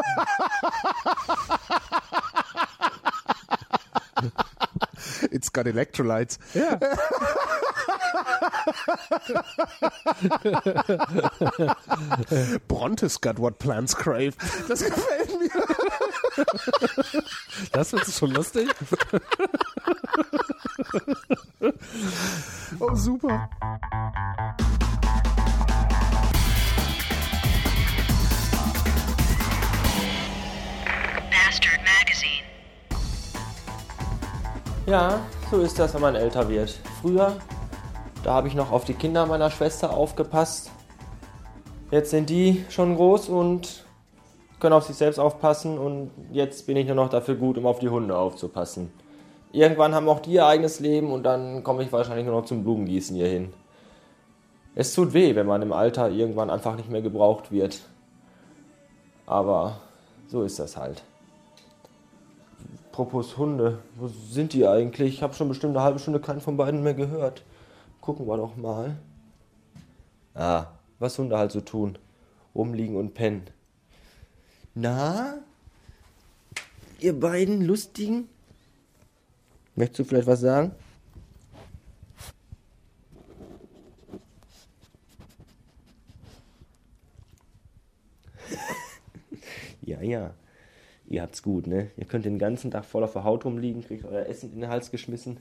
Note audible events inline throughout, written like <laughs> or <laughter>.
<laughs> It's got electrolytes. Ja. Brontes got what plants crave. Das gefällt mir. Das ist schon lustig. Oh, super. Ja, so ist das, wenn man älter wird. Früher, da habe ich noch auf die Kinder meiner Schwester aufgepasst. Jetzt sind die schon groß und können auf sich selbst aufpassen und jetzt bin ich nur noch dafür gut, um auf die Hunde aufzupassen. Irgendwann haben auch die ihr eigenes Leben und dann komme ich wahrscheinlich nur noch zum Blumengießen hierhin. Es tut weh, wenn man im Alter irgendwann einfach nicht mehr gebraucht wird. Aber so ist das halt. Apropos Hunde, wo sind die eigentlich? Ich habe schon bestimmt eine halbe Stunde keinen von beiden mehr gehört. Gucken wir doch mal. Ah, was Hunde halt so tun. Rumliegen und pennen. Na? Ihr beiden Lustigen? Möchtest du vielleicht was sagen? <laughs> ja, ja. Ihr habt's gut, ne? Ihr könnt den ganzen Tag voll auf der Haut rumliegen, kriegt euer Essen in den Hals geschmissen.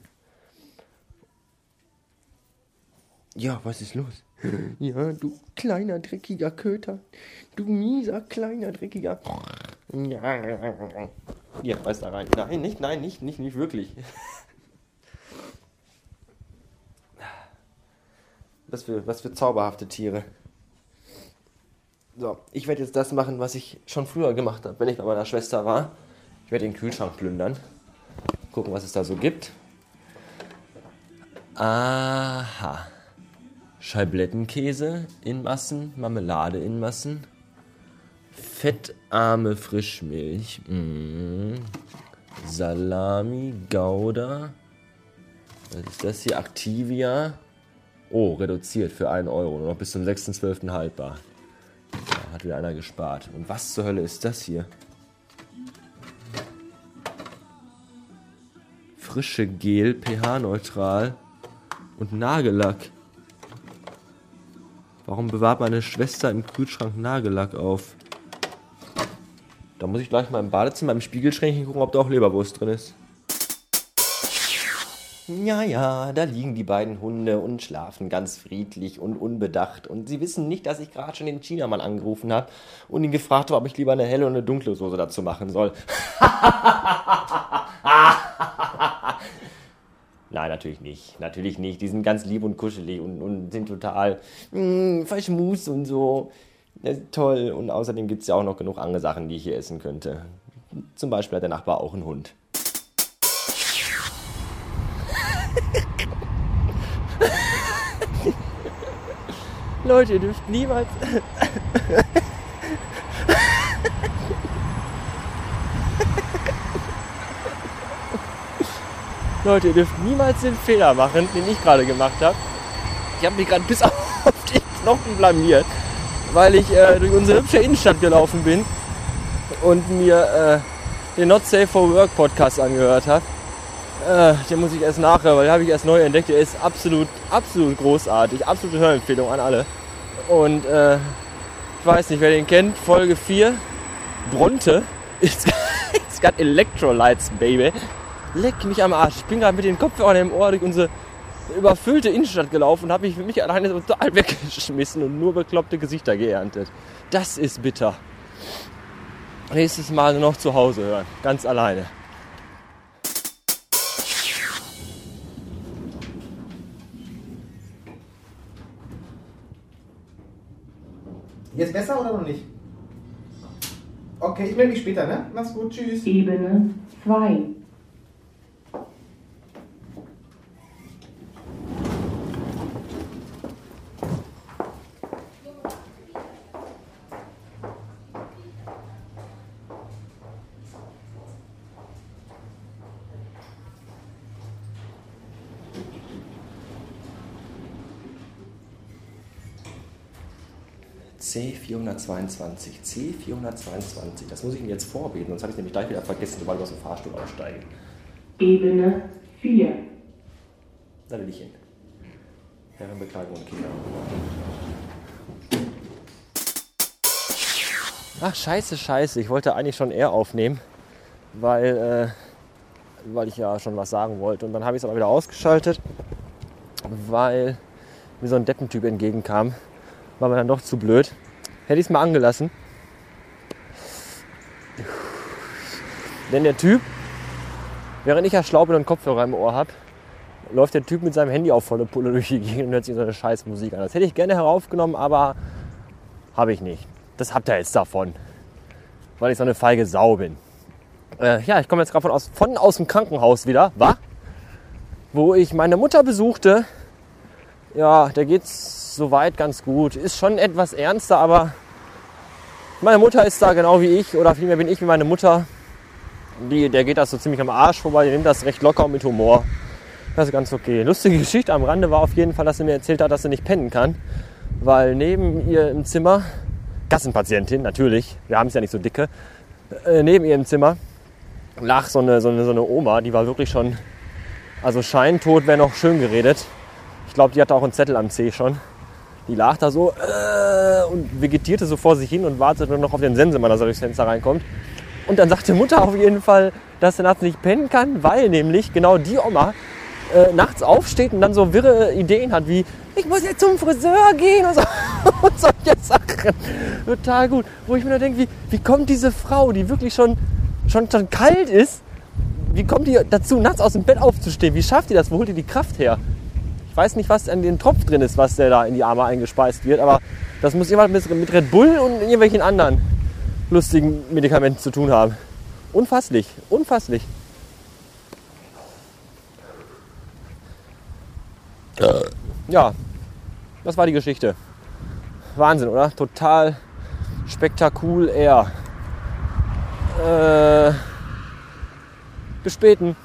Ja, was ist los? <laughs> Ja, du kleiner, dreckiger Köter. Du mieser, kleiner, dreckiger. Ja, ja beiß da rein. Nein, nicht, nein, nicht, nicht, nicht wirklich. <laughs> Was für, was für zauberhafte Tiere. So, ich werde jetzt das machen, was ich schon früher gemacht habe, wenn ich bei meiner Schwester war. Ich werde den Kühlschrank plündern. Gucken, was es da so gibt. Aha. Scheiblettenkäse in Massen, Marmelade in Massen, fettarme Frischmilch, mm. Salami, Gouda, was ist das hier? Activia. Oh, reduziert für 1 Euro, nur noch bis zum 6.12. haltbar. Hat wieder einer gespart. Und was zur Hölle ist das hier? Frische Gel, pH-neutral und Nagellack. Warum bewahrt meine Schwester im Kühlschrank Nagellack auf? Da muss ich gleich mal im Badezimmer im Spiegelschränkchen gucken, ob da auch Leberwurst drin ist. Ja, ja, da liegen die beiden Hunde und schlafen ganz friedlich und unbedacht. Und sie wissen nicht, dass ich gerade schon den Chinamann angerufen habe und ihn gefragt habe, ob ich lieber eine helle und eine dunkle Soße dazu machen soll. <laughs> Nein, natürlich nicht. Natürlich nicht. Die sind ganz lieb und kuschelig und, und sind total mm, verschmust und so. Toll. Und außerdem gibt es ja auch noch genug andere Sachen, die ich hier essen könnte. Zum Beispiel hat der Nachbar auch einen Hund. Leute, ihr dürft niemals. Leute, ihr dürft niemals den Fehler machen, den ich gerade gemacht habe. Ich habe mich gerade bis <laughs> auf die Knochen blamiert, weil ich äh, durch unsere hübsche Innenstadt gelaufen bin und mir äh, den Not Safe for Work Podcast angehört habe. Äh, den muss ich erst nachhören, weil den habe ich erst neu entdeckt. Der ist absolut, absolut großartig. Absolute Hörempfehlung an alle. Und äh, ich weiß nicht, wer den kennt. Folge 4. Bronte. <laughs> It's, it's got Electrolytes, baby. Leck mich am Arsch. Ich bin gerade mit den Kopfhörern im Ohr durch unsere überfüllte Innenstadt gelaufen und habe mich für mich alleine total <laughs> weggeschmissen und nur bekloppte Gesichter geerntet. Das ist bitter. Nächstes Mal noch zu Hause hören. Ganz alleine. Jetzt besser oder noch nicht? Okay, ich melde mich später, ne? Mach's gut, tschüss. Ebene 2. C422, C422. Das muss ich mir jetzt vorbeten, sonst habe ich es nämlich gleich wieder vergessen, sobald ich aus dem Fahrstuhl aussteige. Ebene 4. Da will ich hin. Herrenbekleidung und Kinder. Ach, scheiße, scheiße. Ich wollte eigentlich schon eher aufnehmen, weil, äh, weil ich ja schon was sagen wollte. Und dann habe ich es aber wieder ausgeschaltet, weil mir so ein Deppentyp entgegenkam. War mir dann doch zu blöd. Hätte ich es mal angelassen. Denn der Typ, während ich ja schlau und Kopfhörer im Ohr habe, läuft der Typ mit seinem Handy auf volle Pulle durch die Gegend und hört sich so eine scheiß Musik an. Das hätte ich gerne heraufgenommen, aber habe ich nicht. Das habt ihr jetzt davon, weil ich so eine feige Sau bin. Äh, ja, ich komme jetzt gerade von aus, von aus dem Krankenhaus wieder, wa? Wo ich meine Mutter besuchte. Ja, da geht's soweit ganz gut. Ist schon etwas ernster, aber meine Mutter ist da genau wie ich, oder vielmehr bin ich wie meine Mutter. Die, der geht das so ziemlich am Arsch vorbei, die nimmt das recht locker und mit Humor. Das ist ganz okay. Lustige Geschichte am Rande war auf jeden Fall, dass sie mir erzählt hat, dass sie nicht pennen kann, weil neben ihr im Zimmer, Gassenpatientin natürlich, wir haben es ja nicht so dicke, äh, neben ihr im Zimmer lag so eine, so, eine, so eine Oma, die war wirklich schon, also scheintot wäre noch schön geredet. Ich glaube, die hatte auch einen Zettel am C schon. Die lag da so äh, und vegetierte so vor sich hin und wartete noch auf den Sensemann, dass er durchs Fenster reinkommt. Und dann sagte Mutter auf jeden Fall, dass sie nachts nicht pennen kann, weil nämlich genau die Oma äh, nachts aufsteht und dann so wirre Ideen hat wie, ich muss jetzt zum Friseur gehen und, so, <laughs> und solche Sachen. Total gut. Wo ich mir nur denke, wie, wie kommt diese Frau, die wirklich schon, schon, schon kalt ist, wie kommt die dazu, nachts aus dem Bett aufzustehen? Wie schafft die das? Wo holt die die Kraft her? Weiß nicht, was an dem Tropf drin ist, was der da in die Arme eingespeist wird, aber das muss mit, mit Red Bull und irgendwelchen anderen lustigen Medikamenten zu tun haben. Unfasslich, unfasslich. Ja, das war die Geschichte. Wahnsinn, oder? Total spektakulär. Äh, bis späten.